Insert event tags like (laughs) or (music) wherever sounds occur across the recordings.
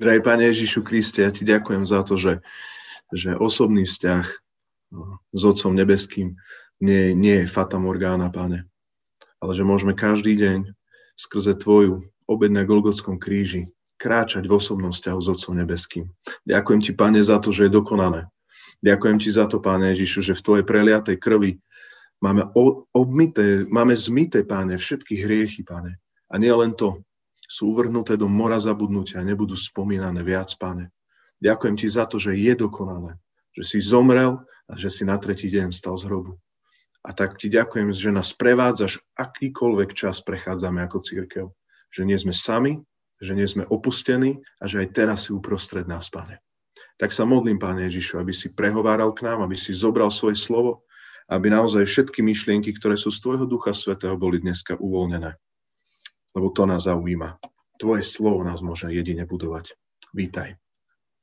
Drahý Pane Ježišu Kriste, ja Ti ďakujem za to, že, že osobný vzťah no, s Otcom Nebeským nie, nie je fata morgána, Pane, ale že môžeme každý deň skrze Tvoju obed na Golgotskom kríži kráčať v osobnom vzťahu s Otcom Nebeským. Ďakujem Ti, Pane, za to, že je dokonané. Ďakujem Ti za to, Pane Ježišu, že v Tvojej preliatej krvi máme obmité, máme zmité, Pane, všetky hriechy, Pane. A nie len to, sú uvrhnuté do mora zabudnutia, nebudú spomínané viac, pane. Ďakujem ti za to, že je dokonané, že si zomrel a že si na tretí deň stal z hrobu. A tak ti ďakujem, že nás prevádzaš akýkoľvek čas prechádzame ako církev. Že nie sme sami, že nie sme opustení a že aj teraz si uprostred nás, pane. Tak sa modlím, Pane Ježišu, aby si prehováral k nám, aby si zobral svoje slovo, aby naozaj všetky myšlienky, ktoré sú z Tvojho Ducha Svetého, boli dneska uvoľnené lebo to nás zaujíma. Tvoje slovo nás môže jedine budovať. Vítaj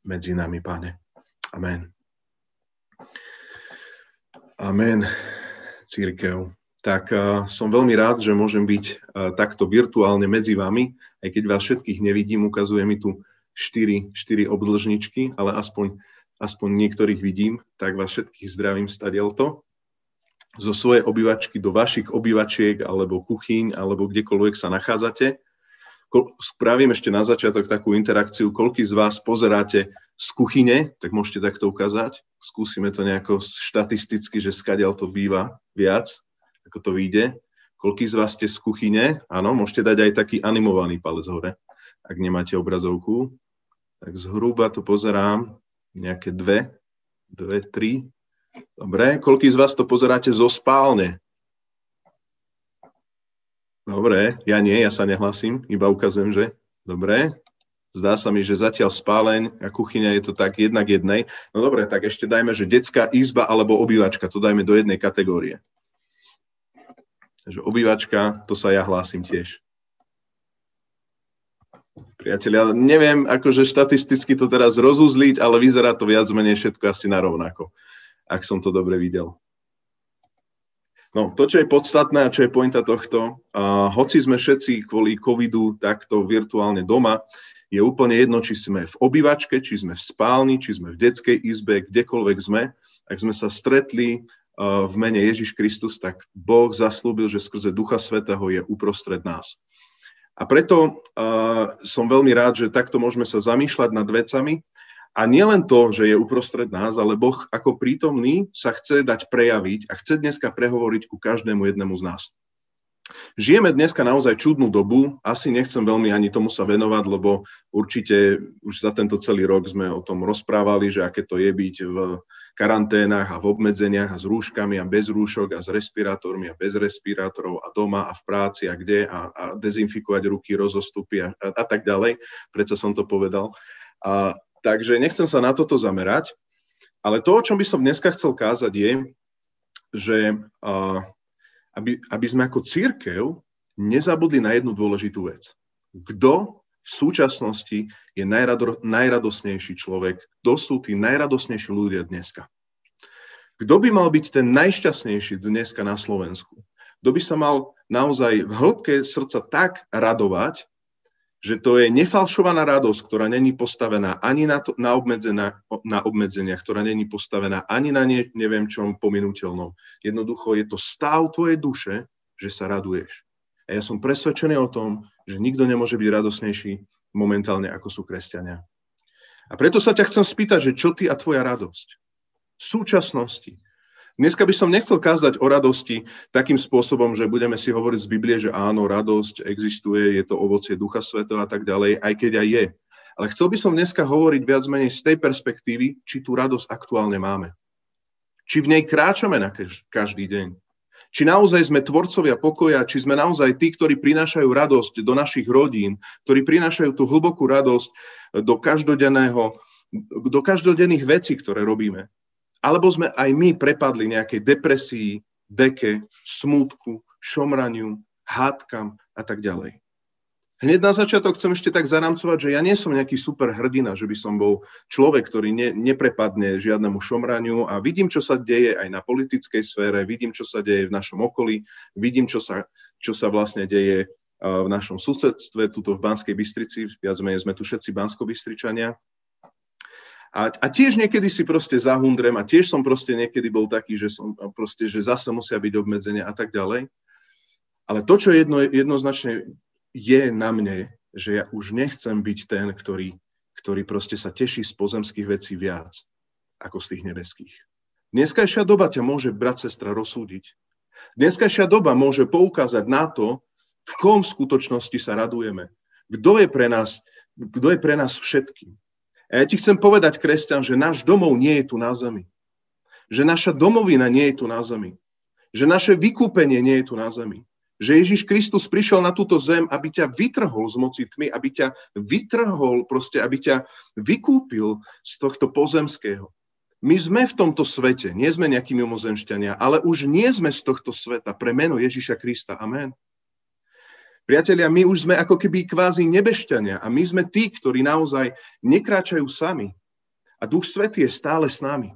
medzi nami, Pane. Amen. Amen, církev. Tak uh, som veľmi rád, že môžem byť uh, takto virtuálne medzi vami, aj keď vás všetkých nevidím, ukazuje mi tu 4, 4 obdlžničky, ale aspoň, aspoň niektorých vidím, tak vás všetkých zdravím stadielto zo svojej obývačky do vašich obývačiek alebo kuchyň alebo kdekoľvek sa nachádzate. Spravím ešte na začiatok takú interakciu, koľký z vás pozeráte z kuchyne, tak môžete takto ukázať. Skúsime to nejako štatisticky, že skadiaľ to býva viac, ako to vyjde. Koľký z vás ste z kuchyne? Áno, môžete dať aj taký animovaný palec hore, ak nemáte obrazovku. Tak zhruba to pozerám, nejaké dve, dve, tri, Dobre, koľký z vás to pozeráte zo spálne? Dobre, ja nie, ja sa nehlasím, iba ukazujem, že dobre. Zdá sa mi, že zatiaľ spáleň a kuchyňa je to tak jednak jednej. No dobre, tak ešte dajme, že detská izba alebo obývačka, to dajme do jednej kategórie. Takže obývačka, to sa ja hlásim tiež. Priatelia, neviem akože štatisticky to teraz rozuzliť, ale vyzerá to viac menej všetko asi na rovnako ak som to dobre videl. No, to, čo je podstatné a čo je pointa tohto, uh, hoci sme všetci kvôli covidu takto virtuálne doma, je úplne jedno, či sme v obývačke, či sme v spálni, či sme v detskej izbe, kdekoľvek sme. Ak sme sa stretli v mene Ježiš Kristus, tak Boh zaslúbil, že skrze Ducha Svetého je uprostred nás. A preto som veľmi rád, že takto môžeme sa zamýšľať nad vecami a nielen to, že je uprostred nás, ale Boh ako prítomný sa chce dať prejaviť a chce dneska prehovoriť ku každému jednému z nás. Žijeme dneska naozaj čudnú dobu, asi nechcem veľmi ani tomu sa venovať, lebo určite už za tento celý rok sme o tom rozprávali, že aké to je byť v karanténach a v obmedzeniach a s rúškami a bez rúšok a s respirátormi a bez respirátorov a doma a v práci a kde a, a dezinfikovať ruky, rozostupy a, a, a tak ďalej. Prečo som to povedal. A Takže nechcem sa na toto zamerať, ale to, o čom by som dneska chcel kázať, je, že aby, aby sme ako církev nezabudli na jednu dôležitú vec. Kto v súčasnosti je najrado, najradosnejší človek? Kto sú tí najradosnejší ľudia dneska? Kto by mal byť ten najšťastnejší dneska na Slovensku? Kto by sa mal naozaj v hĺbke srdca tak radovať, že to je nefalšovaná radosť, ktorá není postavená ani na, to, na, obmedzená, na obmedzenia, ktorá není postavená ani na ne, neviem čom pominuteľnom. Jednoducho je to stav tvojej duše, že sa raduješ. A ja som presvedčený o tom, že nikto nemôže byť radosnejší momentálne, ako sú kresťania. A preto sa ťa chcem spýtať, že čo ty a tvoja radosť v súčasnosti, Dneska by som nechcel kázať o radosti takým spôsobom, že budeme si hovoriť z Biblie, že áno, radosť existuje, je to ovocie Ducha Svetého a tak ďalej, aj keď aj je. Ale chcel by som dneska hovoriť viac menej z tej perspektívy, či tú radosť aktuálne máme. Či v nej kráčame na každý deň. Či naozaj sme tvorcovia pokoja, či sme naozaj tí, ktorí prinášajú radosť do našich rodín, ktorí prinášajú tú hlbokú radosť do každodenného, do každodenných vecí, ktoré robíme. Alebo sme aj my prepadli nejakej depresii, deke, smútku, šomraniu, hádkam a tak ďalej. Hneď na začiatok chcem ešte tak zaramcovať, že ja nie som nejaký super hrdina, že by som bol človek, ktorý ne, neprepadne žiadnemu šomraniu a vidím, čo sa deje aj na politickej sfére, vidím, čo sa deje v našom okolí, vidím, čo sa, čo sa vlastne deje v našom susedstve, tuto v Banskej Bystrici, viac menej sme tu všetci Bansko-Bystričania. A, a tiež niekedy si proste zahundrem a tiež som proste niekedy bol taký, že, som proste, že zase musia byť obmedzenia a tak ďalej. Ale to, čo jedno, jednoznačne je na mne, že ja už nechcem byť ten, ktorý, ktorý proste sa teší z pozemských vecí viac ako z tých nebeských. Dneskajšia doba ťa môže, brat, sestra, rozsúdiť. Dneskajšia doba môže poukázať na to, v kom v skutočnosti sa radujeme. Kto je pre nás, kto je pre nás všetkým. A ja ti chcem povedať, kresťan, že náš domov nie je tu na zemi. Že naša domovina nie je tu na zemi. Že naše vykúpenie nie je tu na zemi. Že Ježiš Kristus prišiel na túto zem, aby ťa vytrhol z moci tmy, aby ťa vytrhol, proste, aby ťa vykúpil z tohto pozemského. My sme v tomto svete, nie sme nejakí mimozemšťania, ale už nie sme z tohto sveta pre meno Ježiša Krista. Amen. Priatelia, my už sme ako keby kvázi nebešťania a my sme tí, ktorí naozaj nekráčajú sami. A Duch Svetý je stále s nami.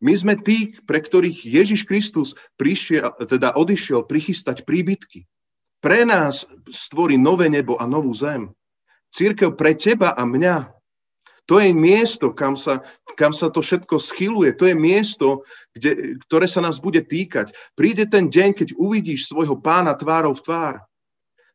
My sme tí, pre ktorých Ježiš Kristus prišiel, teda odišiel prichystať príbytky. Pre nás stvorí nové nebo a novú zem. Církev pre teba a mňa. To je miesto, kam sa, kam sa to všetko schyluje. To je miesto, kde, ktoré sa nás bude týkať. Príde ten deň, keď uvidíš svojho pána tvárov v tvár.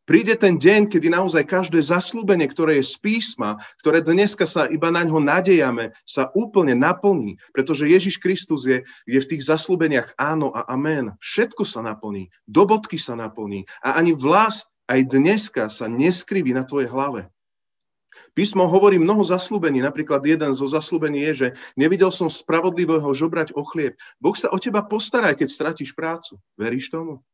Príde ten deň, kedy naozaj každé zaslúbenie, ktoré je z písma, ktoré dneska sa iba na ňo nadejame, sa úplne naplní, pretože Ježiš Kristus je, je v tých zaslúbeniach áno a amen. Všetko sa naplní, do bodky sa naplní a ani vlas aj dneska sa neskriví na tvojej hlave. Písmo hovorí mnoho zaslúbení. Napríklad jeden zo zaslúbení je, že nevidel som spravodlivého žobrať o chlieb. Boh sa o teba postará, keď stratíš prácu. Veríš tomu?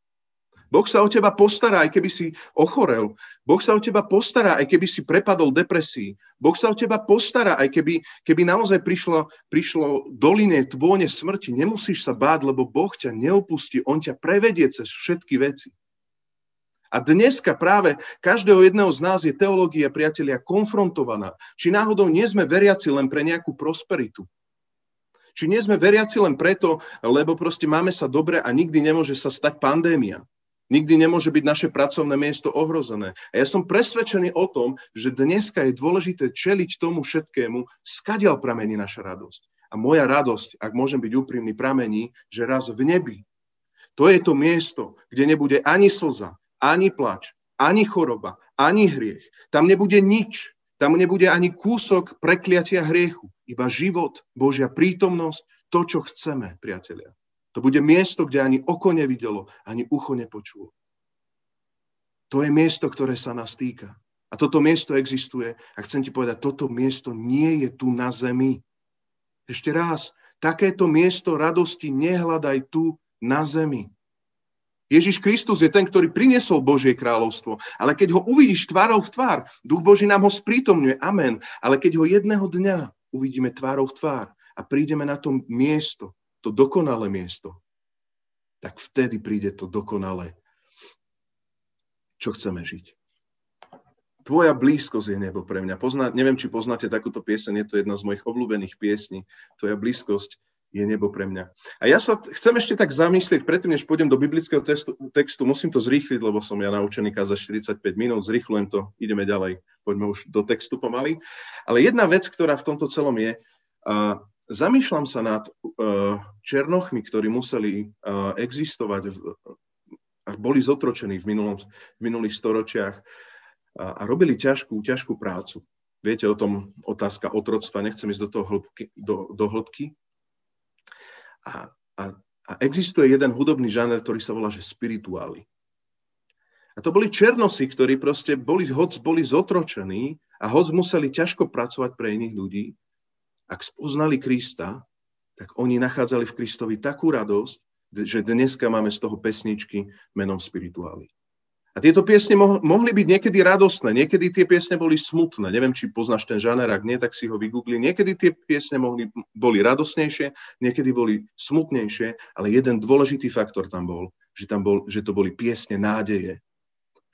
Boh sa o teba postará, aj keby si ochorel. Boh sa o teba postará, aj keby si prepadol depresii. Boh sa o teba postará, aj keby, keby naozaj prišlo, prišlo doline tvône smrti. Nemusíš sa báť, lebo Boh ťa neopustí. On ťa prevedie cez všetky veci. A dneska práve každého jedného z nás je teológia, priatelia, konfrontovaná. Či náhodou nie sme veriaci len pre nejakú prosperitu. Či nie sme veriaci len preto, lebo proste máme sa dobre a nikdy nemôže sa stať pandémia. Nikdy nemôže byť naše pracovné miesto ohrozené. A ja som presvedčený o tom, že dneska je dôležité čeliť tomu všetkému, skadiaľ pramení naša radosť. A moja radosť, ak môžem byť úprimný, pramení, že raz v nebi. To je to miesto, kde nebude ani slza, ani plač, ani choroba, ani hriech. Tam nebude nič. Tam nebude ani kúsok prekliatia hriechu. Iba život, Božia prítomnosť, to, čo chceme, priatelia. To bude miesto, kde ani oko nevidelo, ani ucho nepočulo. To je miesto, ktoré sa nás týka. A toto miesto existuje. A chcem ti povedať, toto miesto nie je tu na zemi. Ešte raz, takéto miesto radosti nehľadaj tu na zemi. Ježiš Kristus je ten, ktorý priniesol Božie kráľovstvo. Ale keď ho uvidíš tvárou v tvár, Duch Boží nám ho sprítomňuje. Amen. Ale keď ho jedného dňa uvidíme tvárou v tvár a prídeme na to miesto, to dokonalé miesto, tak vtedy príde to dokonalé, čo chceme žiť. Tvoja blízkosť je nebo pre mňa. Pozná, neviem, či poznáte takúto pieseň, je to jedna z mojich obľúbených piesní. Tvoja blízkosť je nebo pre mňa. A ja sa chcem ešte tak zamyslieť, predtým, než pôjdem do biblického textu, textu musím to zrýchliť, lebo som ja naučený za 45 minút, zrýchlujem to, ideme ďalej, poďme už do textu pomaly. Ale jedna vec, ktorá v tomto celom je, Zamýšľam sa nad uh, černochmi, ktorí museli uh, existovať a boli zotročení v, minulom, v minulých storočiach a, a robili ťažkú, ťažkú prácu. Viete o tom otázka otroctva, nechcem ísť do toho hĺbky, do, do hĺbky. A, a, a existuje jeden hudobný žáner, ktorý sa volá, že spirituály. A to boli černosy, ktorí proste boli, hoc boli zotročení a hoc museli ťažko pracovať pre iných ľudí, ak spoznali Krista, tak oni nachádzali v Kristovi takú radosť, že dneska máme z toho pesničky menom spirituály. A tieto piesne mohli byť niekedy radostné, niekedy tie piesne boli smutné. Neviem, či poznáš ten žáner, ak nie, tak si ho vygoogli. Niekedy tie piesne mohli, boli radosnejšie, niekedy boli smutnejšie, ale jeden dôležitý faktor tam bol, že, tam bol, že to boli piesne nádeje.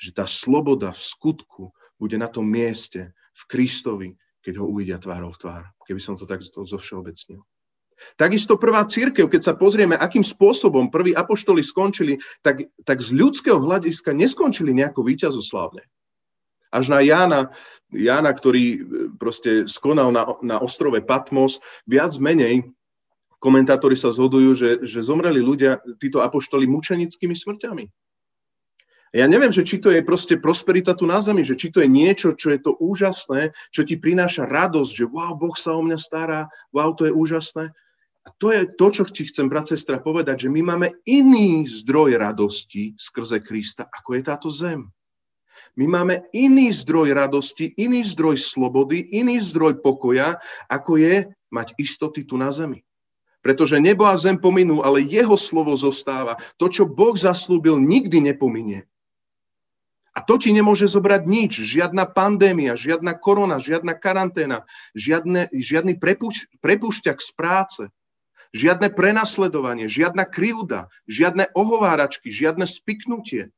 Že tá sloboda v skutku bude na tom mieste v Kristovi, keď ho uvidia tvárou v tvár. Keby som to tak zo všeobecnil. Takisto prvá církev, keď sa pozrieme, akým spôsobom prví apoštoli skončili, tak, tak z ľudského hľadiska neskončili nejako víťazoslávne. Až na Jána, Jána, ktorý e, proste skonal na, na ostrove Patmos, viac menej komentátori sa zhodujú, že, že zomreli ľudia, títo apoštoli, mučenickými smrťami. Ja neviem, že či to je proste prosperita tu na zemi, že či to je niečo, čo je to úžasné, čo ti prináša radosť, že wow, Boh sa o mňa stará, wow, to je úžasné. A to je to, čo ti chcem, brat, sestra, povedať, že my máme iný zdroj radosti skrze Krista, ako je táto zem. My máme iný zdroj radosti, iný zdroj slobody, iný zdroj pokoja, ako je mať istoty tu na zemi. Pretože nebo a zem pominú, ale jeho slovo zostáva. To, čo Boh zaslúbil, nikdy nepominie. A to ti nemôže zobrať nič. Žiadna pandémia, žiadna korona, žiadna karanténa, žiadne, žiadny prepuš, prepušťak z práce, žiadne prenasledovanie, žiadna krivda, žiadne ohováračky, žiadne spiknutie,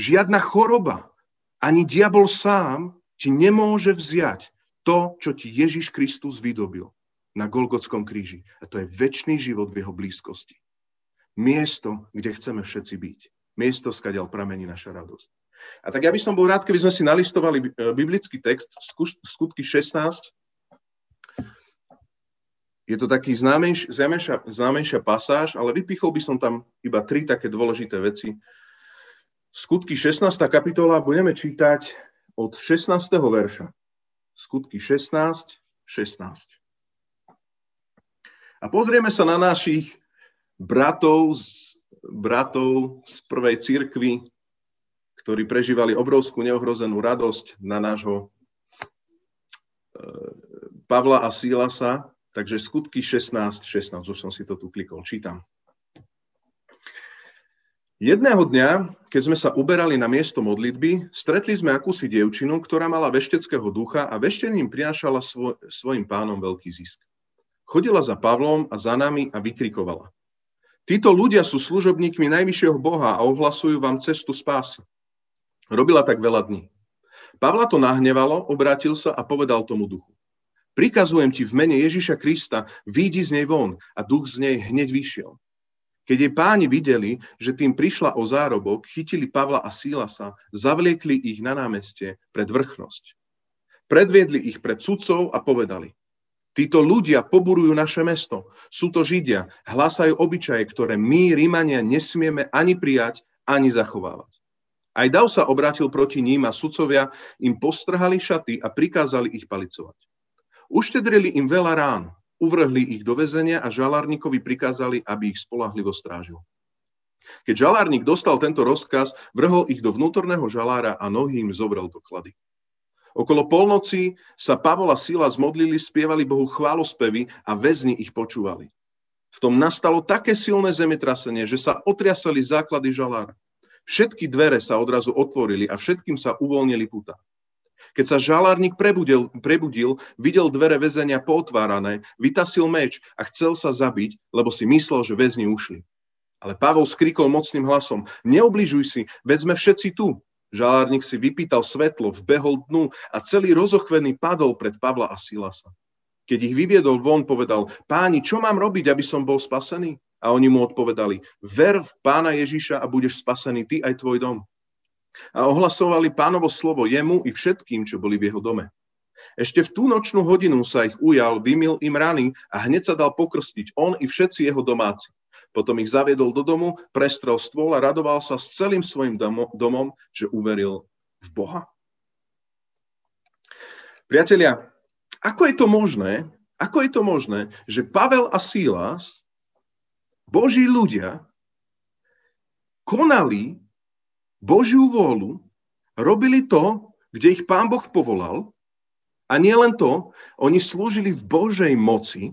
žiadna choroba. Ani diabol sám ti nemôže vziať to, čo ti Ježiš Kristus vydobil na Golgotskom kríži. A to je väčší život v jeho blízkosti. Miesto, kde chceme všetci byť miesto, skadiaľ pramení naša radosť. A tak ja by som bol rád, keby sme si nalistovali e, biblický text, skutky 16. Je to taký známejš, známejšia, známejšia pasáž, ale vypichol by som tam iba tri také dôležité veci. Skutky 16. kapitola budeme čítať od 16. verša. Skutky 16, 16. A pozrieme sa na našich bratov z bratov z prvej cirkvi, ktorí prežívali obrovskú neohrozenú radosť na nášho e, Pavla a Sílasa. Takže skutky 16, 16, už som si to tu klikol, čítam. Jedného dňa, keď sme sa uberali na miesto modlitby, stretli sme akúsi dievčinu, ktorá mala vešteckého ducha a veštením prinášala svoj, svojim pánom veľký zisk. Chodila za Pavlom a za nami a vykrikovala. Títo ľudia sú služobníkmi najvyššieho Boha a ohlasujú vám cestu spásy. Robila tak veľa dní. Pavla to nahnevalo, obrátil sa a povedal tomu duchu. Prikazujem ti v mene Ježiša Krista, výjdi z nej von a duch z nej hneď vyšiel. Keď jej páni videli, že tým prišla o zárobok, chytili Pavla a Sílasa, zavliekli ich na námestie pred vrchnosť. Predviedli ich pred sudcov a povedali, Títo ľudia poburujú naše mesto. Sú to Židia. Hlásajú obyčaje, ktoré my, Rímania, nesmieme ani prijať, ani zachovávať. Aj Dav sa obrátil proti ním a sudcovia im postrhali šaty a prikázali ich palicovať. Uštedrili im veľa rán, uvrhli ich do väzenia a žalárnikovi prikázali, aby ich spolahlivo strážil. Keď žalárnik dostal tento rozkaz, vrhol ich do vnútorného žalára a nohy im zobrel do klady. Okolo polnoci sa Pavol a Sila zmodlili, spievali Bohu chválospevy a väzni ich počúvali. V tom nastalo také silné zemetrasenie, že sa otriasali základy žalára. Všetky dvere sa odrazu otvorili a všetkým sa uvoľnili puta. Keď sa žalárnik prebudil, prebudil, videl dvere väzenia pootvárané, vytasil meč a chcel sa zabiť, lebo si myslel, že väzni ušli. Ale Pavol skrikol mocným hlasom, neobližuj si, veď sme všetci tu. Žalárnik si vypýtal svetlo, vbehol dnu a celý rozochvený padol pred Pavla a Silasa. Keď ich vyviedol von, povedal, páni, čo mám robiť, aby som bol spasený? A oni mu odpovedali, ver v pána Ježiša a budeš spasený ty aj tvoj dom. A ohlasovali pánovo slovo jemu i všetkým, čo boli v jeho dome. Ešte v tú nočnú hodinu sa ich ujal, vymil im rany a hneď sa dal pokrstiť on i všetci jeho domáci. Potom ich zaviedol do domu, prestrel stôl a radoval sa s celým svojim domom, že uveril v Boha. Priatelia, ako je to možné, ako je to možné, že Pavel a Sílas, Boží ľudia, konali Božiu vôľu, robili to, kde ich Pán Boh povolal, a nie len to, oni slúžili v Božej moci,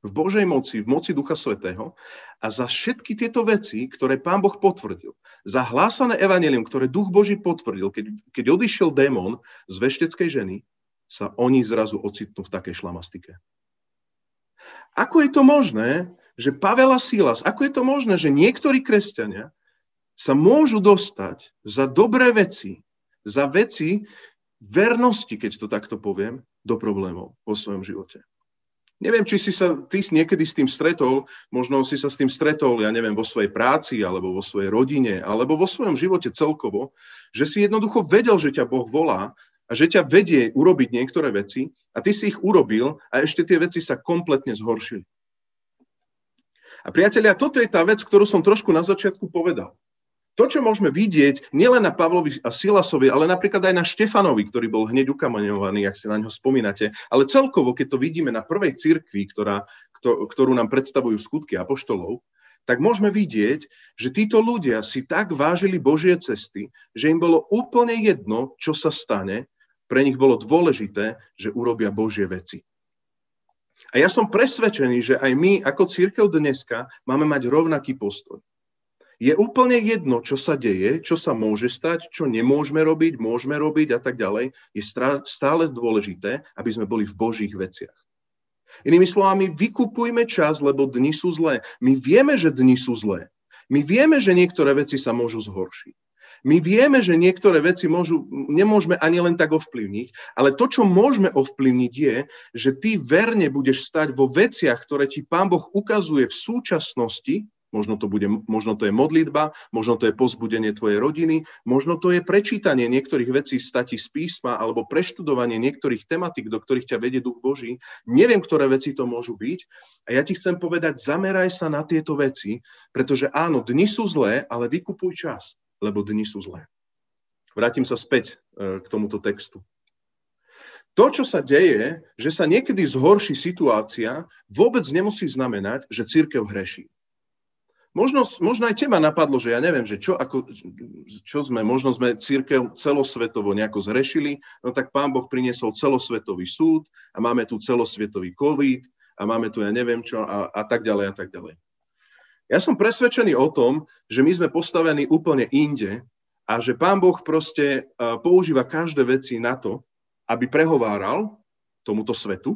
v Božej moci, v moci Ducha Svetého a za všetky tieto veci, ktoré Pán Boh potvrdil, za hlásané evanelium, ktoré Duch Boží potvrdil, keď, keď odišiel démon z vešteckej ženy, sa oni zrazu ocitnú v takej šlamastike. Ako je to možné, že Pavel a Silas, ako je to možné, že niektorí kresťania sa môžu dostať za dobré veci, za veci vernosti, keď to takto poviem, do problémov vo svojom živote. Neviem, či si sa ty niekedy s tým stretol, možno si sa s tým stretol, ja neviem, vo svojej práci, alebo vo svojej rodine, alebo vo svojom živote celkovo, že si jednoducho vedel, že ťa Boh volá a že ťa vedie urobiť niektoré veci a ty si ich urobil a ešte tie veci sa kompletne zhoršili. A priatelia, toto je tá vec, ktorú som trošku na začiatku povedal. To, čo môžeme vidieť nielen na Pavlovi a Silasovi, ale napríklad aj na Štefanovi, ktorý bol hneď ukameňovaný, ak si na ňo spomínate, ale celkovo, keď to vidíme na prvej cirkvi, ktorá, ktorú nám predstavujú skutky apoštolov, tak môžeme vidieť, že títo ľudia si tak vážili Božie cesty, že im bolo úplne jedno, čo sa stane, pre nich bolo dôležité, že urobia Božie veci. A ja som presvedčený, že aj my ako církev dneska máme mať rovnaký postoj. Je úplne jedno, čo sa deje, čo sa môže stať, čo nemôžeme robiť, môžeme robiť a tak ďalej. Je stále dôležité, aby sme boli v Božích veciach. Inými slovami, vykupujme čas, lebo dni sú zlé. My vieme, že dni sú zlé. My vieme, že niektoré veci sa môžu zhoršiť. My vieme, že niektoré veci môžu, nemôžeme ani len tak ovplyvniť, ale to, čo môžeme ovplyvniť, je, že ty verne budeš stať vo veciach, ktoré ti Pán Boh ukazuje v súčasnosti, Možno to, bude, možno to je modlitba, možno to je pozbudenie tvojej rodiny, možno to je prečítanie niektorých vecí stati z písma alebo preštudovanie niektorých tematik, do ktorých ťa vedie duch Boží. Neviem, ktoré veci to môžu byť. A ja ti chcem povedať, zameraj sa na tieto veci, pretože áno, dni sú zlé, ale vykupuj čas, lebo dni sú zlé. Vrátim sa späť e, k tomuto textu. To, čo sa deje, že sa niekedy zhorší situácia, vôbec nemusí znamenať, že církev hreší. Možno, možno aj teba napadlo, že ja neviem, že čo, ako, čo sme, možno sme církev celosvetovo nejako zrešili, no tak pán Boh priniesol celosvetový súd a máme tu celosvetový COVID a máme tu ja neviem čo a, a tak ďalej a tak ďalej. Ja som presvedčený o tom, že my sme postavení úplne inde a že pán Boh proste používa každé veci na to, aby prehováral tomuto svetu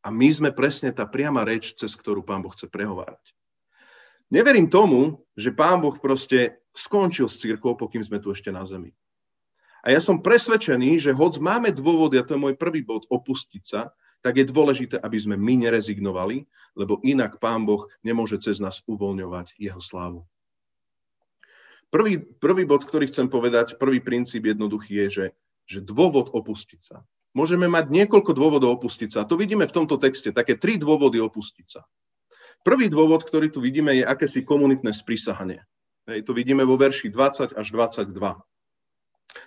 a my sme presne tá priama reč, cez ktorú pán Boh chce prehovárať. Neverím tomu, že Pán Boh proste skončil s církou, pokým sme tu ešte na zemi. A ja som presvedčený, že hoď máme dôvody, a to je môj prvý bod, opustiť sa, tak je dôležité, aby sme my nerezignovali, lebo inak Pán Boh nemôže cez nás uvoľňovať jeho slávu. Prvý, prvý bod, ktorý chcem povedať, prvý princíp jednoduchý je, že, že dôvod opustiť sa. Môžeme mať niekoľko dôvodov opustiť sa. A to vidíme v tomto texte, také tri dôvody opustiť sa. Prvý dôvod, ktorý tu vidíme, je akési komunitné sprísahanie. Hej, to vidíme vo verši 20 až 22.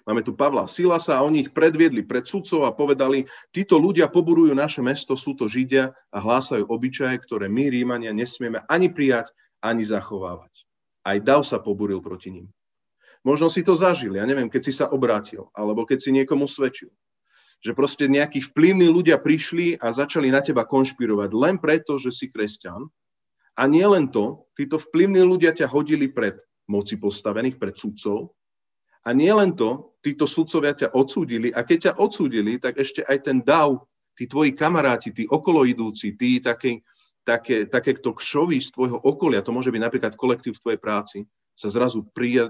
Máme tu Pavla Silasa a oni ich predviedli pred sudcov a povedali, títo ľudia poburujú naše mesto, sú to Židia a hlásajú obyčaje, ktoré my, Rímania, nesmieme ani prijať, ani zachovávať. Aj Dav sa poburil proti ním. Možno si to zažil, ja neviem, keď si sa obrátil, alebo keď si niekomu svedčil. Že proste nejakí vplyvní ľudia prišli a začali na teba konšpirovať len preto, že si kresťan a nie len to, títo vplyvní ľudia ťa hodili pred moci postavených, pred sudcov. A nie len to, títo sudcovia ťa odsúdili a keď ťa odsúdili, tak ešte aj ten dav, tí tvoji kamaráti, tí okoloidúci, tí také, také, takéto kšoví z tvojho okolia, to môže byť napríklad kolektív v tvojej práci, sa zrazu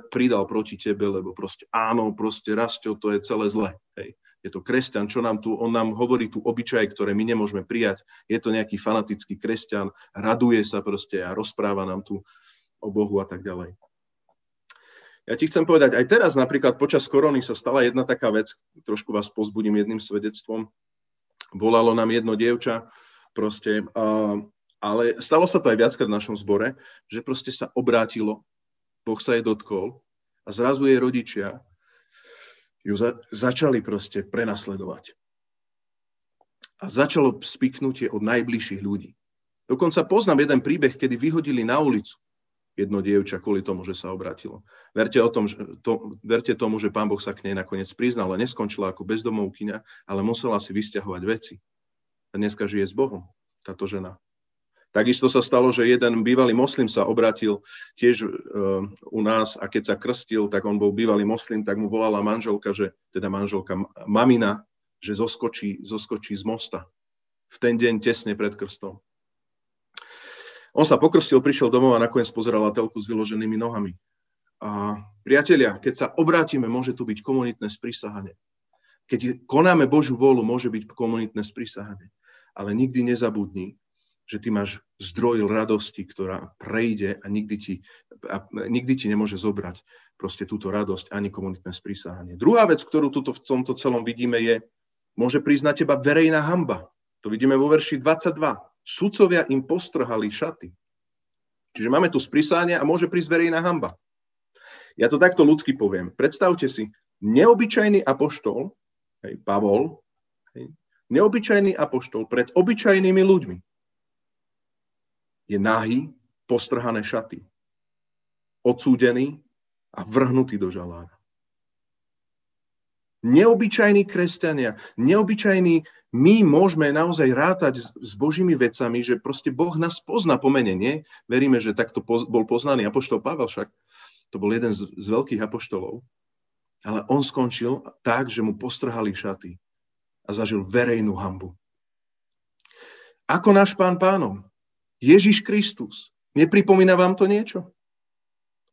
pridal proti tebe, lebo proste áno, proste Rastio, to je celé zle. Hej je to kresťan, čo nám tu, on nám hovorí tu obyčaje, ktoré my nemôžeme prijať. Je to nejaký fanatický kresťan, raduje sa proste a rozpráva nám tu o Bohu a tak ďalej. Ja ti chcem povedať, aj teraz napríklad počas korony sa stala jedna taká vec, trošku vás pozbudím jedným svedectvom. Volalo nám jedno dievča, proste, ale stalo sa to aj viackrát v našom zbore, že proste sa obrátilo, Boh sa jej dotkol a zrazu jej rodičia ju za, začali proste prenasledovať. A začalo spiknutie od najbližších ľudí. Dokonca poznám jeden príbeh, kedy vyhodili na ulicu jedno dievča kvôli tomu, že sa obratilo. Verte, o tom, že, to, verte tomu, že pán Boh sa k nej nakoniec priznal a neskončila ako bezdomovkyňa, ale musela si vysťahovať veci. A dneska žije s Bohom, táto žena. Takisto sa stalo, že jeden bývalý moslim sa obratil tiež uh, u nás a keď sa krstil, tak on bol bývalý moslim, tak mu volala manželka, že, teda manželka, mamina, že zoskočí, zoskočí z mosta. V ten deň tesne pred krstom. On sa pokrstil, prišiel domov a nakoniec pozeral na telku s vyloženými nohami. A priatelia, keď sa obrátime, môže tu byť komunitné sprísahanie. Keď konáme Božiu vôľu, môže byť komunitné sprísahanie. ale nikdy nezabudni, že ty máš zdroj radosti, ktorá prejde a nikdy ti, a nikdy ti nemôže zobrať proste túto radosť ani komunitné sprísahanie. Druhá vec, ktorú tuto v tomto celom vidíme, je, môže prísť na teba verejná hamba. To vidíme vo verši 22. Sudcovia im postrhali šaty. Čiže máme tu sprísahanie a môže prísť verejná hamba. Ja to takto ľudsky poviem. Predstavte si, neobyčajný apoštol, hej, Pavol, hej, neobyčajný apoštol pred obyčajnými ľuďmi je nahý, postrhané šaty, odsúdený a vrhnutý do žalára. Neobyčajní kresťania, neobyčajní, my môžeme naozaj rátať s Božími vecami, že proste Boh nás pozná po mene, nie? Veríme, že takto bol poznaný apoštol Pavel však. To bol jeden z, veľkých apoštolov. Ale on skončil tak, že mu postrhali šaty a zažil verejnú hambu. Ako náš pán pánom, Ježiš Kristus. Nepripomína vám to niečo?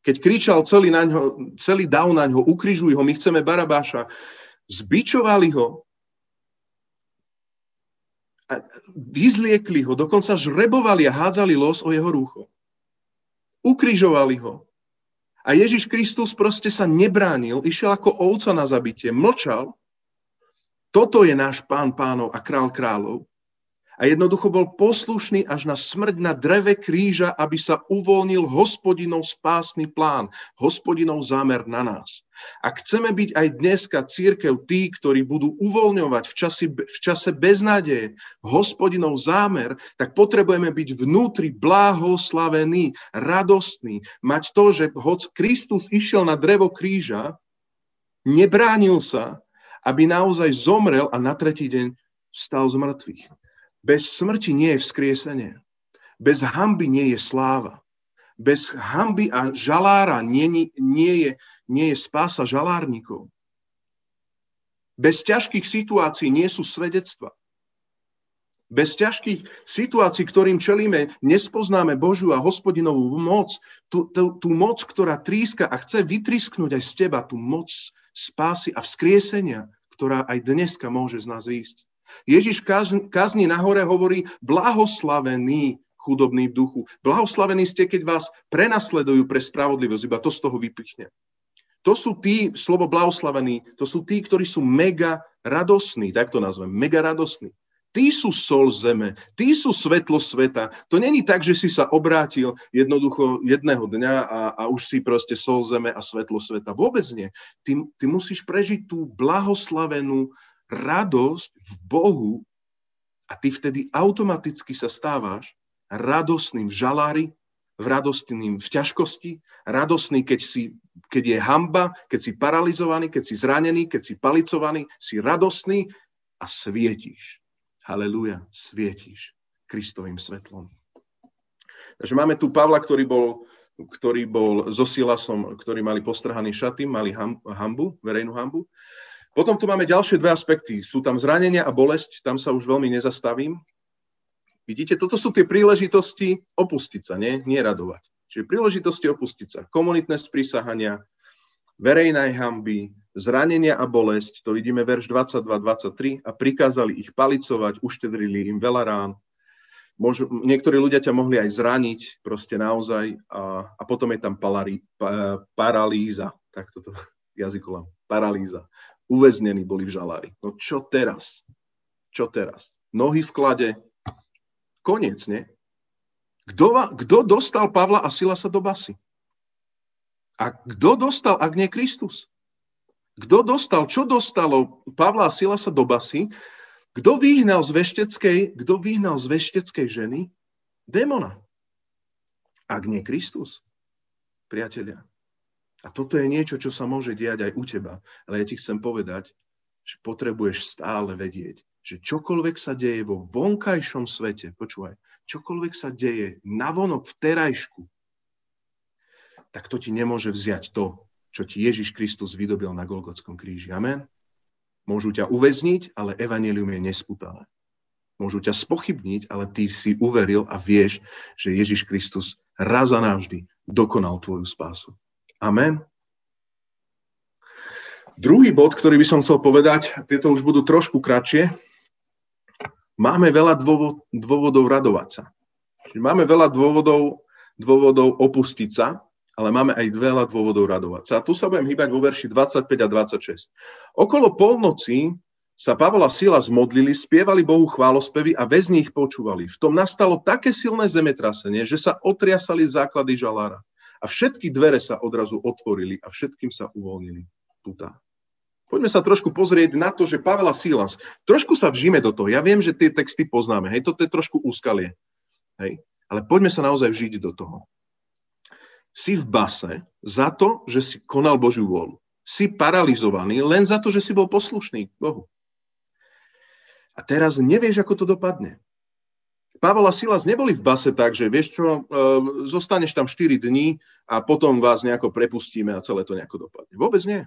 Keď kričal celý, na ňo, celý dav na ňo, ukrižuj ho, my chceme Barabáša, zbičovali ho, a vyzliekli ho, dokonca žrebovali a hádzali los o jeho rúcho. Ukrižovali ho. A Ježiš Kristus proste sa nebránil, išiel ako ovca na zabitie, mlčal. Toto je náš pán pánov a král kráľov a jednoducho bol poslušný až na smrť na dreve kríža, aby sa uvoľnil hospodinov spásny plán, hospodinov zámer na nás. Ak chceme byť aj dneska církev tí, ktorí budú uvoľňovať v, časi, v čase beznádeje hospodinov zámer, tak potrebujeme byť vnútri blahoslavení, radostní, mať to, že hoď Kristus išiel na drevo kríža, nebránil sa, aby naozaj zomrel a na tretí deň stal z mŕtvych. Bez smrti nie je vzkriesenie. Bez hamby nie je sláva. Bez hamby a žalára nie, nie, je, nie je spása žalárnikov. Bez ťažkých situácií nie sú svedectva. Bez ťažkých situácií, ktorým čelíme, nespoznáme Božiu a hospodinovú moc, tú, tú, tú moc, ktorá tríska a chce vytrisknúť aj z teba, tú moc spásy a vzkriesenia, ktorá aj dneska môže z nás výjsť. Ježiš kazni na hore hovorí, blahoslavený chudobný v duchu. Blahoslavení ste, keď vás prenasledujú pre spravodlivosť, iba to z toho vypichne. To sú tí, slovo blahoslavení, to sú tí, ktorí sú mega radosní, tak to nazvem, mega radosní. Tí sú sol zeme, tí sú svetlo sveta. To není tak, že si sa obrátil jednoducho jedného dňa a, a už si proste sol zeme a svetlo sveta. Vôbec nie. Ty, ty musíš prežiť tú blahoslavenú radosť v Bohu a ty vtedy automaticky sa stávaš radosným v žalári, v radostným v ťažkosti, radosný, keď, si, keď je hamba, keď si paralizovaný, keď si zranený, keď si palicovaný, si radosný a svietíš. Halelúja, svietíš Kristovým svetlom. Takže máme tu Pavla, ktorý bol, ktorý bol so Silasom, ktorí mali postrhaný šaty, mali hambu, verejnú hambu. Potom tu máme ďalšie dve aspekty. Sú tam zranenia a bolesť, tam sa už veľmi nezastavím. Vidíte, toto sú tie príležitosti opustiť sa, nie, nie radovať. Čiže príležitosti opustiť sa. Komunitné sprísahania, verejnej hamby, zranenia a bolesť, to vidíme verš 22-23, a prikázali ich palicovať, uštedrili im veľa rán. Môžu, niektorí ľudia ťa mohli aj zraniť, proste naozaj, a, a potom je tam palari, pa, paralýza, tak toto (laughs) jazykolám, paralýza uväznení boli v žalári. No čo teraz? Čo teraz? Nohy v klade. Koniec, nie? Kto, kto dostal Pavla a Silasa do basy? A kto dostal, ak nie Kristus? Kto dostal, čo dostalo Pavla a Silasa do basy? Kto vyhnal z vešteckej, kto vyhnal z vešteckej ženy? Démona. Ak nie Kristus, priatelia. A toto je niečo, čo sa môže diať aj u teba. Ale ja ti chcem povedať, že potrebuješ stále vedieť, že čokoľvek sa deje vo vonkajšom svete, počúvaj, čokoľvek sa deje navonok v terajšku, tak to ti nemôže vziať to, čo ti Ježiš Kristus vydobil na Golgotskom kríži. Amen? Môžu ťa uväzniť, ale evanelium je nesputané. Môžu ťa spochybniť, ale ty si uveril a vieš, že Ježiš Kristus raz a navždy dokonal tvoju spásu. Amen. Druhý bod, ktorý by som chcel povedať, tieto už budú trošku kratšie. máme veľa dôvod, dôvodov radovať sa. Máme veľa dôvodov, dôvodov opustiť sa, ale máme aj veľa dôvodov radovať sa. A tu sa budem hýbať vo verši 25 a 26. Okolo polnoci sa Pavol a Sila zmodlili, spievali Bohu chválospevy a väzni ich počúvali. V tom nastalo také silné zemetrasenie, že sa otriasali základy žalára. A všetky dvere sa odrazu otvorili a všetkým sa uvoľnili tutá. Poďme sa trošku pozrieť na to, že Pavel a Silas, trošku sa vžíme do toho. Ja viem, že tie texty poznáme, hej, toto je trošku úskalie. Hej, ale poďme sa naozaj vžiť do toho. Si v base za to, že si konal Božiu vôľu. Si paralizovaný len za to, že si bol poslušný Bohu. A teraz nevieš, ako to dopadne. Pavel a Silas neboli v base tak, že vieš čo, e, zostaneš tam 4 dní a potom vás nejako prepustíme a celé to nejako dopadne. Vôbec nie.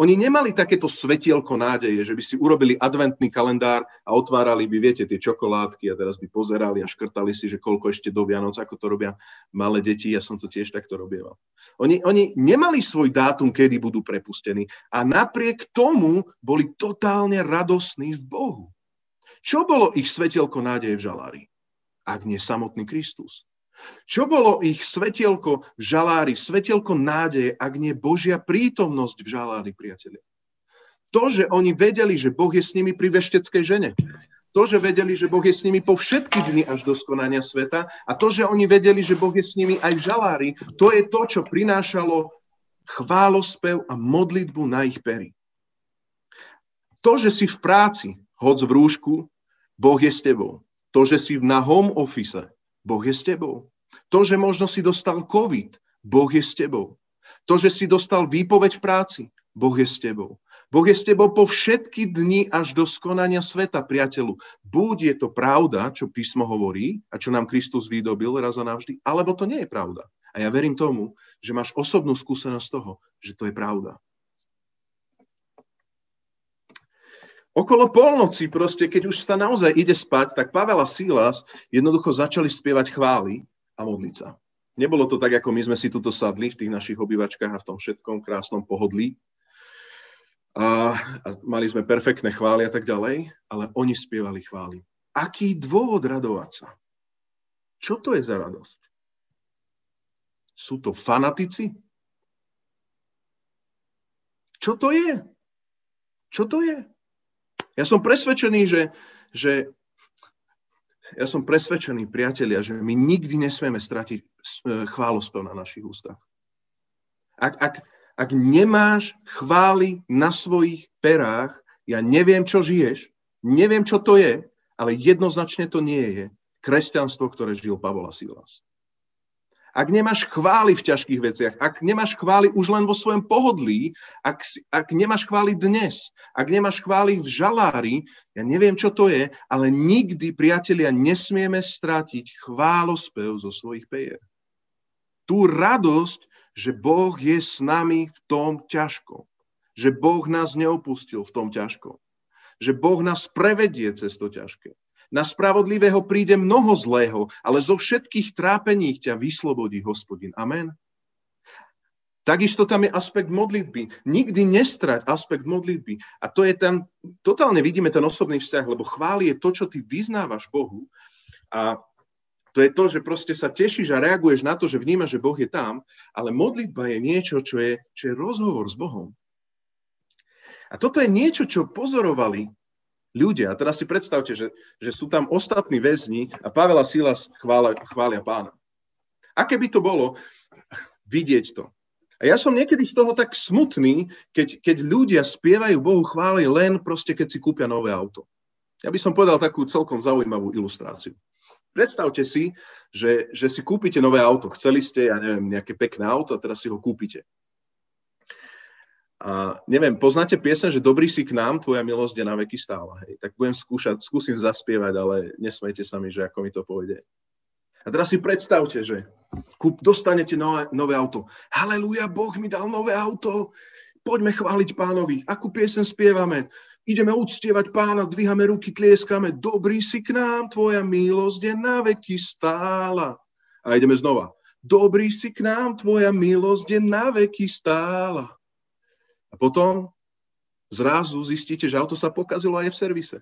Oni nemali takéto svetielko nádeje, že by si urobili adventný kalendár a otvárali by, viete, tie čokoládky a teraz by pozerali a škrtali si, že koľko ešte do Vianoc, ako to robia malé deti, ja som to tiež takto robieval. Oni, oni nemali svoj dátum, kedy budú prepustení a napriek tomu boli totálne radosní v Bohu. Čo bolo ich svetielko nádeje v žalári? Ak nie samotný Kristus. Čo bolo ich svetielko v žalári, svetielko nádeje, ak nie Božia prítomnosť v žalári, priatelia? To, že oni vedeli, že Boh je s nimi pri vešteckej žene. To, že vedeli, že Boh je s nimi po všetky dni až do skonania sveta a to, že oni vedeli, že Boh je s nimi aj v žalári, to je to, čo prinášalo chválospev a modlitbu na ich pery. To, že si v práci, hoď v rúšku, Boh je s tebou. To, že si na home office, Boh je s tebou. To, že možno si dostal COVID, Boh je s tebou. To, že si dostal výpoveď v práci, Boh je s tebou. Boh je s tebou po všetky dni až do skonania sveta, priateľu. Buď je to pravda, čo písmo hovorí a čo nám Kristus vydobil raz a navždy, alebo to nie je pravda. A ja verím tomu, že máš osobnú skúsenosť toho, že to je pravda. Okolo polnoci proste, keď už sa naozaj ide spať, tak Pavel a Silas jednoducho začali spievať chvály a modliť sa. Nebolo to tak, ako my sme si tuto sadli v tých našich obývačkách a v tom všetkom krásnom pohodlí. A, a mali sme perfektné chvály a tak ďalej, ale oni spievali chvály. Aký dôvod radovať sa? Čo to je za radosť? Sú to fanatici? Čo to je? Čo to je? Ja som presvedčený, že, že ja som presvedčený, priatelia, že my nikdy nesmieme stratiť e, chválospev na našich ústach. Ak, ak, ak nemáš chvály na svojich perách, ja neviem, čo žiješ, neviem, čo to je, ale jednoznačne to nie je kresťanstvo, ktoré žil Pavol a Silas ak nemáš chvály v ťažkých veciach, ak nemáš chvály už len vo svojom pohodlí, ak, ak nemáš chvály dnes, ak nemáš chvály v žalári, ja neviem, čo to je, ale nikdy, priatelia, nesmieme strátiť chválospev zo svojich pejer. Tú radosť, že Boh je s nami v tom ťažkom. Že Boh nás neopustil v tom ťažkom. Že Boh nás prevedie cez to ťažké na spravodlivého príde mnoho zlého, ale zo všetkých trápení ťa vyslobodí hospodin. Amen. Takisto tam je aspekt modlitby. Nikdy nestrať aspekt modlitby. A to je tam, totálne vidíme ten osobný vzťah, lebo chváli je to, čo ty vyznávaš Bohu. A to je to, že proste sa tešíš a reaguješ na to, že vnímaš, že Boh je tam, ale modlitba je niečo, čo je, čo je rozhovor s Bohom. A toto je niečo, čo pozorovali ľudia. A teraz si predstavte, že, že sú tam ostatní väzni a Pavel a Silas chvália, chvália pána. Aké by to bolo vidieť to? A ja som niekedy z toho tak smutný, keď, keď ľudia spievajú Bohu chváli len proste, keď si kúpia nové auto. Ja by som povedal takú celkom zaujímavú ilustráciu. Predstavte si, že, že si kúpite nové auto. Chceli ste, ja neviem, nejaké pekné auto a teraz si ho kúpite. A neviem, poznáte piesen, že dobrý si k nám, tvoja milosť je na veky stála. Hej. Tak budem skúšať, skúsim zaspievať, ale nesmejte sa mi, že ako mi to pôjde. A teraz si predstavte, že kúp, dostanete nové, nové auto. Halelúja, Boh mi dal nové auto. Poďme chváliť pánovi. Akú piesen spievame? Ideme uctievať pána, dvíhame ruky, tlieskame. Dobrý si k nám, tvoja milosť je na veky stála. A ideme znova. Dobrý si k nám, tvoja milosť je na veky stála. A potom zrazu zistíte, že auto sa pokazilo aj v servise.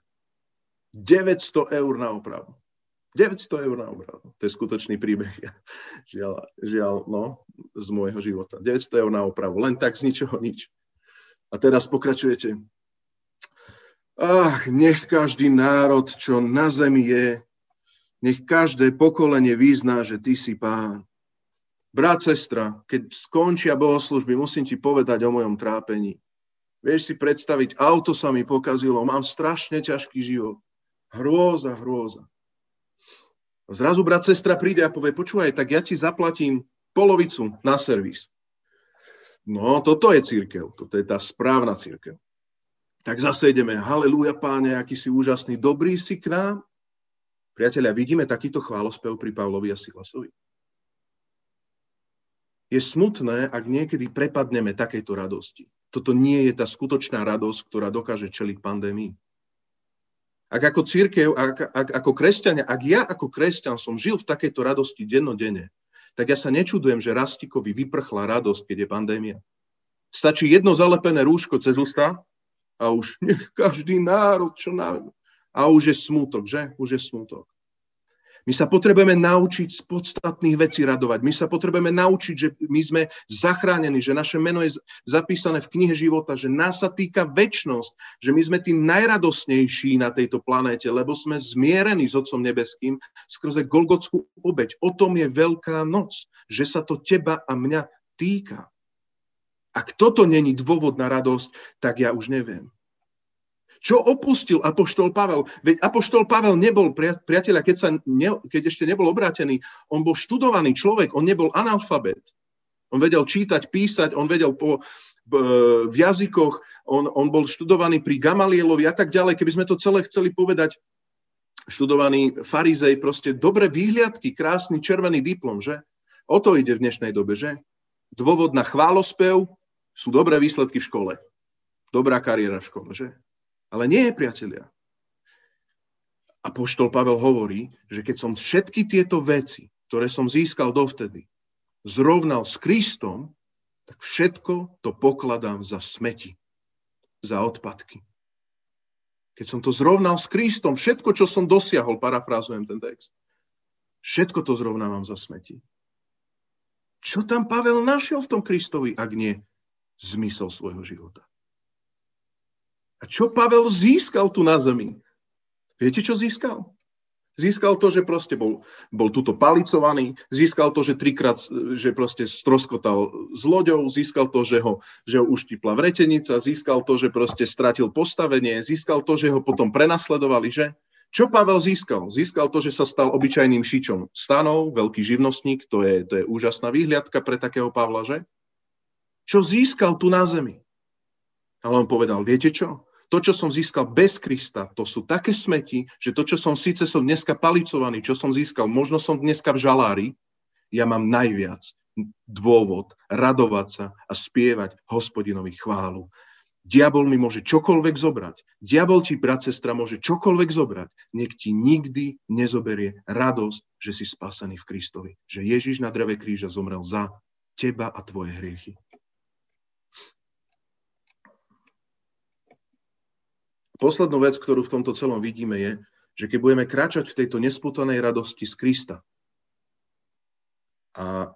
900 eur na opravu. 900 eur na opravu. To je skutočný príbeh. Žiaľ, žiaľ no, z môjho života. 900 eur na opravu. Len tak z ničoho nič. A teraz pokračujete. Ach, nech každý národ, čo na zemi je, nech každé pokolenie vyzná, že ty si pán. Brat, sestra, keď skončia bohoslužby, musím ti povedať o mojom trápení. Vieš si predstaviť, auto sa mi pokazilo, mám strašne ťažký život. Hrôza, hrôza. Zrazu brat, sestra príde a povie, počúvaj, tak ja ti zaplatím polovicu na servis. No, toto je církev, toto je tá správna církev. Tak zase ideme, halleluja páne, aký si úžasný, dobrý si k nám. Priatelia, vidíme takýto chválospev pri Pavlovi a Silasovi. Je smutné, ak niekedy prepadneme takejto radosti. Toto nie je tá skutočná radosť, ktorá dokáže čeliť pandémii. Ak ako církev, ak, ak, ako kresťania, ak ja ako kresťan som žil v takejto radosti dennodenne, tak ja sa nečudujem, že Rastikovi vyprchla radosť, keď je pandémia. Stačí jedno zalepené rúško cez ústa a už nech (laughs) každý národ, čo na... A už je smútok, že? Už je smútok. My sa potrebujeme naučiť z podstatných vecí radovať. My sa potrebujeme naučiť, že my sme zachránení, že naše meno je zapísané v knihe života, že nás sa týka väčnosť, že my sme tí najradosnejší na tejto planéte, lebo sme zmierení s Otcom Nebeským skrze Golgotskú obeď. O tom je Veľká noc, že sa to teba a mňa týka. Ak toto není dôvod na radosť, tak ja už neviem. Čo opustil Apoštol Pavel? Veď Apoštol Pavel nebol, priateľa, keď, sa ne, keď ešte nebol obrátený, on bol študovaný človek, on nebol analfabet. On vedel čítať, písať, on vedel po, v jazykoch, on, on bol študovaný pri Gamalielovi a tak ďalej. Keby sme to celé chceli povedať, študovaný farizej, proste dobre výhliadky, krásny červený diplom, že? O to ide v dnešnej dobe, že? Dôvod na chválospev sú dobré výsledky v škole. Dobrá kariéra v škole, že? Ale nie, priatelia. A poštol Pavel hovorí, že keď som všetky tieto veci, ktoré som získal dovtedy, zrovnal s Kristom, tak všetko to pokladám za smeti, za odpadky. Keď som to zrovnal s Kristom, všetko, čo som dosiahol, parafrázujem ten text, všetko to zrovnávam za smeti. Čo tam Pavel našiel v tom Kristovi, ak nie zmysel svojho života? A čo Pavel získal tu na zemi? Viete, čo získal? Získal to, že proste bol, bol tuto palicovaný, získal to, že trikrát, že proste stroskotal s loďou, získal to, že ho, že ho uštipla vretenica, získal to, že proste stratil postavenie, získal to, že ho potom prenasledovali, že? Čo Pavel získal? Získal to, že sa stal obyčajným šičom stanov, veľký živnostník, to je, to je úžasná výhliadka pre takého Pavla, že? Čo získal tu na zemi? Ale on povedal, viete čo? To, čo som získal bez Krista, to sú také smeti, že to, čo som síce som dneska palicovaný, čo som získal, možno som dneska v žalári, ja mám najviac dôvod radovať sa a spievať hospodinovi chválu. Diabol mi môže čokoľvek zobrať. Diabol ti, brat, sestra, môže čokoľvek zobrať. Nech ti nikdy nezoberie radosť, že si spasený v Kristovi. Že Ježiš na dreve kríža zomrel za teba a tvoje hriechy. Poslednú vec, ktorú v tomto celom vidíme, je, že keď budeme kráčať v tejto nesputanej radosti z Krista, a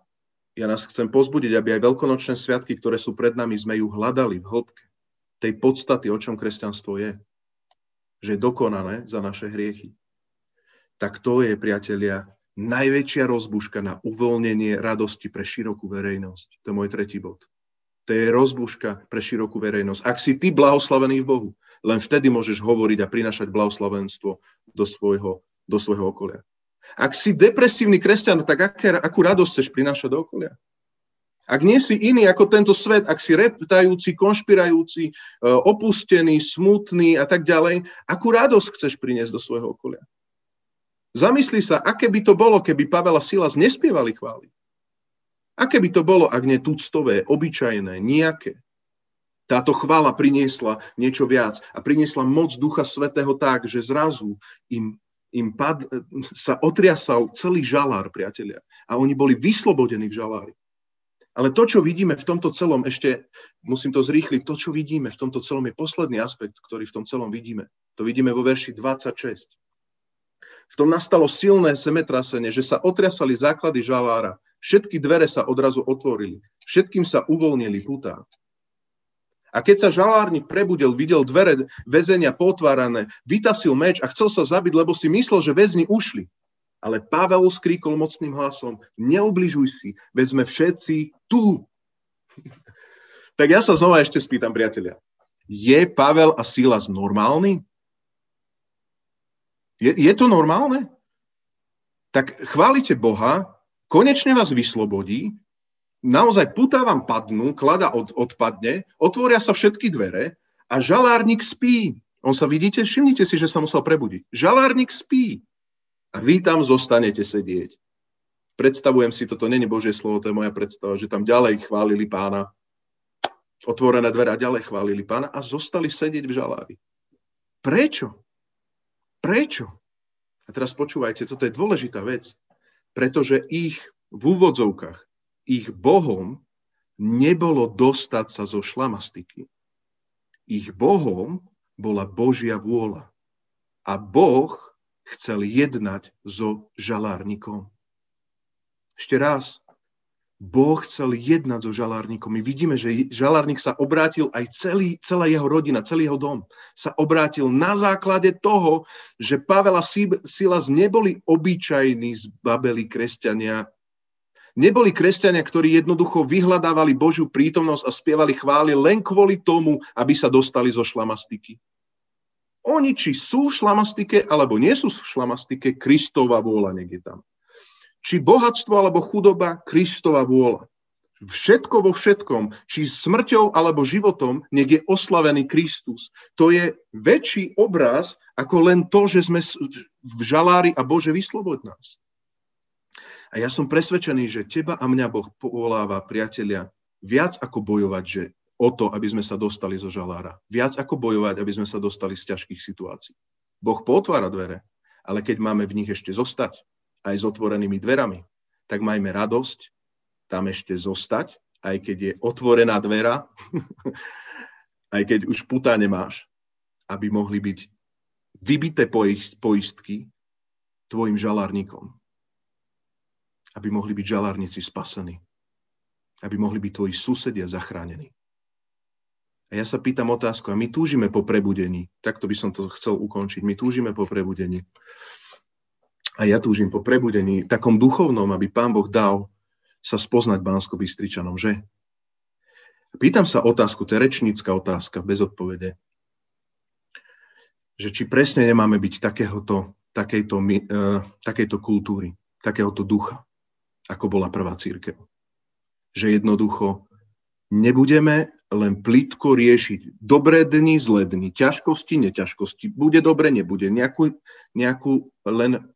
ja nás chcem pozbudiť, aby aj veľkonočné sviatky, ktoré sú pred nami, sme ju hľadali v hĺbke tej podstaty, o čom kresťanstvo je. Že je dokonané za naše hriechy. Tak to je, priatelia, najväčšia rozbuška na uvoľnenie radosti pre širokú verejnosť. To je môj tretí bod. To je rozbuška pre širokú verejnosť. Ak si ty blahoslavený v Bohu, len vtedy môžeš hovoriť a prinašať blahoslavenstvo do svojho, do svojho okolia. Ak si depresívny kresťan, tak aké, akú radosť chceš prinášať do okolia? Ak nie si iný ako tento svet, ak si reptajúci, konšpirajúci, e, opustený, smutný a tak ďalej, akú radosť chceš priniesť do svojho okolia? Zamysli sa, aké by to bolo, keby Pavel a Silas nespievali chvály. Aké by to bolo, ak nie tuctové, obyčajné, nejaké. Táto chvála priniesla niečo viac a priniesla moc Ducha Svetého tak, že zrazu im, im pad, sa otriasal celý žalár, priatelia. A oni boli vyslobodení v žalári. Ale to, čo vidíme v tomto celom, ešte musím to zrýchliť, to, čo vidíme v tomto celom je posledný aspekt, ktorý v tom celom vidíme. To vidíme vo verši 26. V tom nastalo silné zemetrasenie, že sa otriasali základy žalára. Všetky dvere sa odrazu otvorili. Všetkým sa uvoľnili putá. A keď sa žalárnik prebudil, videl dvere väzenia potvárané, vytasil meč a chcel sa zabiť, lebo si myslel, že väzni ušli. Ale Pavel skríkol mocným hlasom, neubližuj si, veď sme všetci tu. (laughs) tak ja sa znova ešte spýtam, priatelia. Je Pavel a Silas normálny? Je, je to normálne? Tak chválite Boha, konečne vás vyslobodí, naozaj putá vám padnú, klada od, odpadne, otvoria sa všetky dvere a žalárnik spí. On sa vidíte, všimnite si, že sa musel prebudiť. Žalárnik spí. A vy tam zostanete sedieť. Predstavujem si, toto není Božie slovo, to je moja predstava, že tam ďalej chválili pána, otvorené dvere a ďalej chválili pána a zostali sedieť v žalári. Prečo? Prečo? A teraz počúvajte, toto je dôležitá vec, pretože ich v úvodzovkách, ich bohom nebolo dostať sa zo šlamastiky. Ich bohom bola Božia vôľa. A Boh chcel jednať so žalárnikom. Ešte raz, Boh chcel jednať so žalárnikom. My vidíme, že žalárnik sa obrátil aj celý, celá jeho rodina, celý jeho dom sa obrátil na základe toho, že Pavel a Silas neboli obyčajní zbabeli kresťania, neboli kresťania, ktorí jednoducho vyhľadávali Božiu prítomnosť a spievali chvály len kvôli tomu, aby sa dostali zo šlamastiky. Oni, či sú v šlamastike, alebo nie sú v šlamastike, Kristova vôľa niekde tam. Či bohatstvo, alebo chudoba, Kristova vôľa. Všetko vo všetkom, či smrťou alebo životom, nech je oslavený Kristus. To je väčší obraz, ako len to, že sme v žalári a Bože vysloboď nás. A ja som presvedčený, že teba a mňa Boh povoláva, priatelia, viac ako bojovať, že o to, aby sme sa dostali zo žalára. Viac ako bojovať, aby sme sa dostali z ťažkých situácií. Boh potvára dvere, ale keď máme v nich ešte zostať, aj s otvorenými dverami, tak majme radosť tam ešte zostať, aj keď je otvorená dvera, (laughs) aj keď už puta nemáš, aby mohli byť vybité poistky tvojim žalárnikom. Aby mohli byť žalárnici spasení. Aby mohli byť tvoji susedia zachránení. A ja sa pýtam otázku, a my túžime po prebudení. Takto by som to chcel ukončiť. My túžime po prebudení. A ja túžim po prebudení takom duchovnom, aby Pán Boh dal sa spoznať bánsko bystričanom, že? Pýtam sa otázku, to je rečnícka otázka, bez odpovede. Že či presne nemáme byť takéhoto, takejto, uh, takejto kultúry, takéhoto ducha, ako bola prvá církev. Že jednoducho nebudeme len plitko riešiť dobré dni, zlé dni, ťažkosti, neťažkosti, bude dobre, nebude, nejakú, nejakú len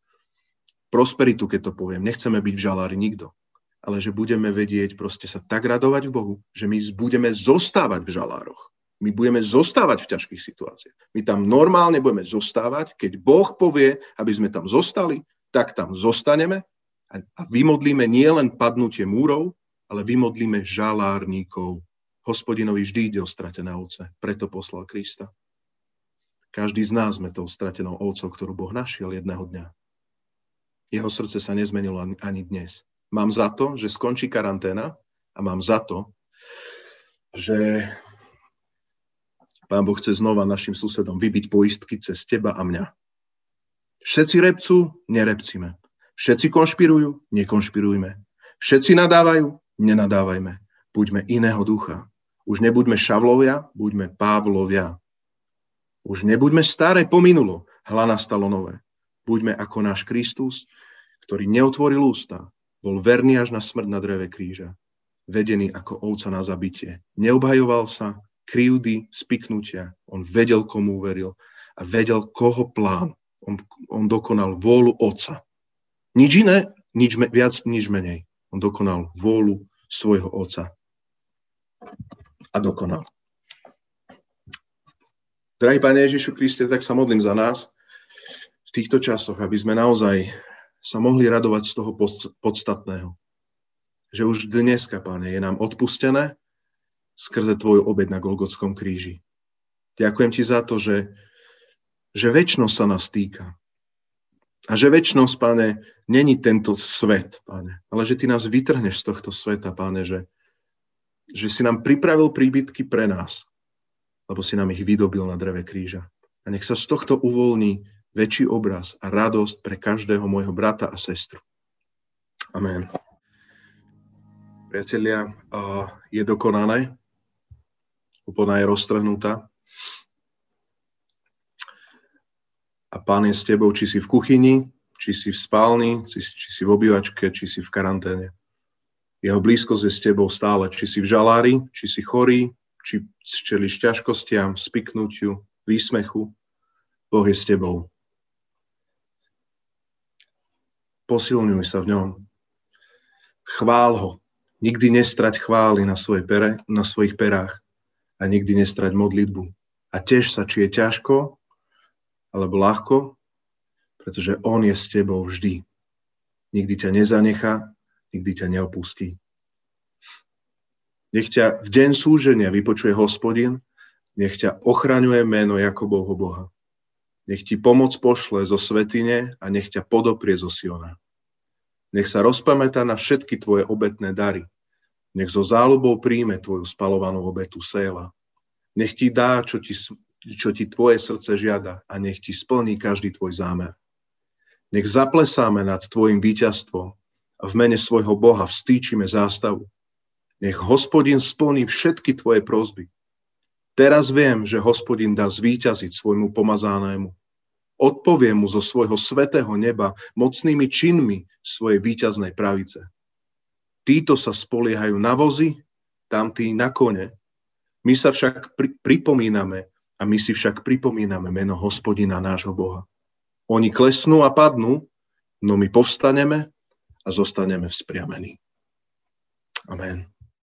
prosperitu, keď to poviem. Nechceme byť v žalári nikto, ale že budeme vedieť proste sa tak radovať v Bohu, že my budeme zostávať v žalároch. My budeme zostávať v ťažkých situáciách. My tam normálne budeme zostávať, keď Boh povie, aby sme tam zostali, tak tam zostaneme a vymodlíme nielen padnutie múrov, ale vymodlíme žalárníkov Hospodinovi vždy ide o stratené ovce, preto poslal Krista. Každý z nás sme tou stratenou ovcou, ktorú Boh našiel jedného dňa. Jeho srdce sa nezmenilo ani dnes. Mám za to, že skončí karanténa a mám za to, že Pán Boh chce znova našim susedom vybiť poistky cez teba a mňa. Všetci repcú, nerepcime. Všetci konšpirujú, nekonšpirujme. Všetci nadávajú, nenadávajme. Buďme iného ducha. Už nebuďme Šavlovia, buďme Pávlovia. Už nebuďme staré pominulo, hla nastalo nové. Buďme ako náš Kristus, ktorý neotvoril ústa, bol verný až na smrť na dreve kríža, vedený ako ovca na zabitie. Neobhajoval sa, krivdy, spiknutia. On vedel, komu uveril a vedel, koho plán. On, on dokonal vôľu Otca. Nič iné, nič me, viac, nič menej. On dokonal vôľu svojho Otca a dokonal. Drahý Pane Ježišu Kriste, tak sa modlím za nás v týchto časoch, aby sme naozaj sa mohli radovať z toho podstatného. že už dneska, Pane, je nám odpustené skrze Tvoju obed na Golgotskom kríži. Ďakujem Ti za to, že, že väčšnosť sa nás týka. A že väčšnosť, Pane, není tento svet, Pane, ale že Ty nás vytrhneš z tohto sveta, Pane, že, že si nám pripravil príbytky pre nás, lebo si nám ich vydobil na dreve kríža. A nech sa z tohto uvoľní väčší obraz a radosť pre každého môjho brata a sestru. Amen. Priatelia, je dokonané, úplná je roztrhnutá. A pán je s tebou, či si v kuchyni, či si v spálni, či, či si v obývačke, či si v karanténe. Jeho blízkosť je s tebou stále, či si v žalári, či si chorý, či čeliš ťažkostiam, spiknutiu, výsmechu. Boh je s tebou. Posilňuj sa v ňom. Chvál ho. Nikdy nestrať chvály na, svoje pere, na svojich perách a nikdy nestrať modlitbu. A tiež sa, či je ťažko alebo ľahko, pretože On je s tebou vždy. Nikdy ťa nezanechá, nikdy ťa neopustí. Nech ťa v deň súženia vypočuje hospodin, nech ťa ochraňuje meno Jakobovho Boha. Nech ti pomoc pošle zo svetine a nech ťa podoprie zo Siona. Nech sa rozpamätá na všetky tvoje obetné dary. Nech zo záľubou príjme tvoju spalovanú obetu Séla. Nech ti dá, čo ti, čo ti tvoje srdce žiada a nech ti splní každý tvoj zámer. Nech zaplesáme nad tvojim víťazstvom a v mene svojho Boha vstýčime zástavu nech hospodin splní všetky tvoje prozby. Teraz viem, že hospodin dá zvíťaziť svojmu pomazanému. Odpovie mu zo svojho svetého neba mocnými činmi svojej víťaznej pravice. Títo sa spoliehajú na vozy, tamtí na kone. My sa však pri- pripomíname a my si však pripomíname meno hospodina nášho Boha. Oni klesnú a padnú, no my povstaneme a zostaneme vzpriamení. Amen.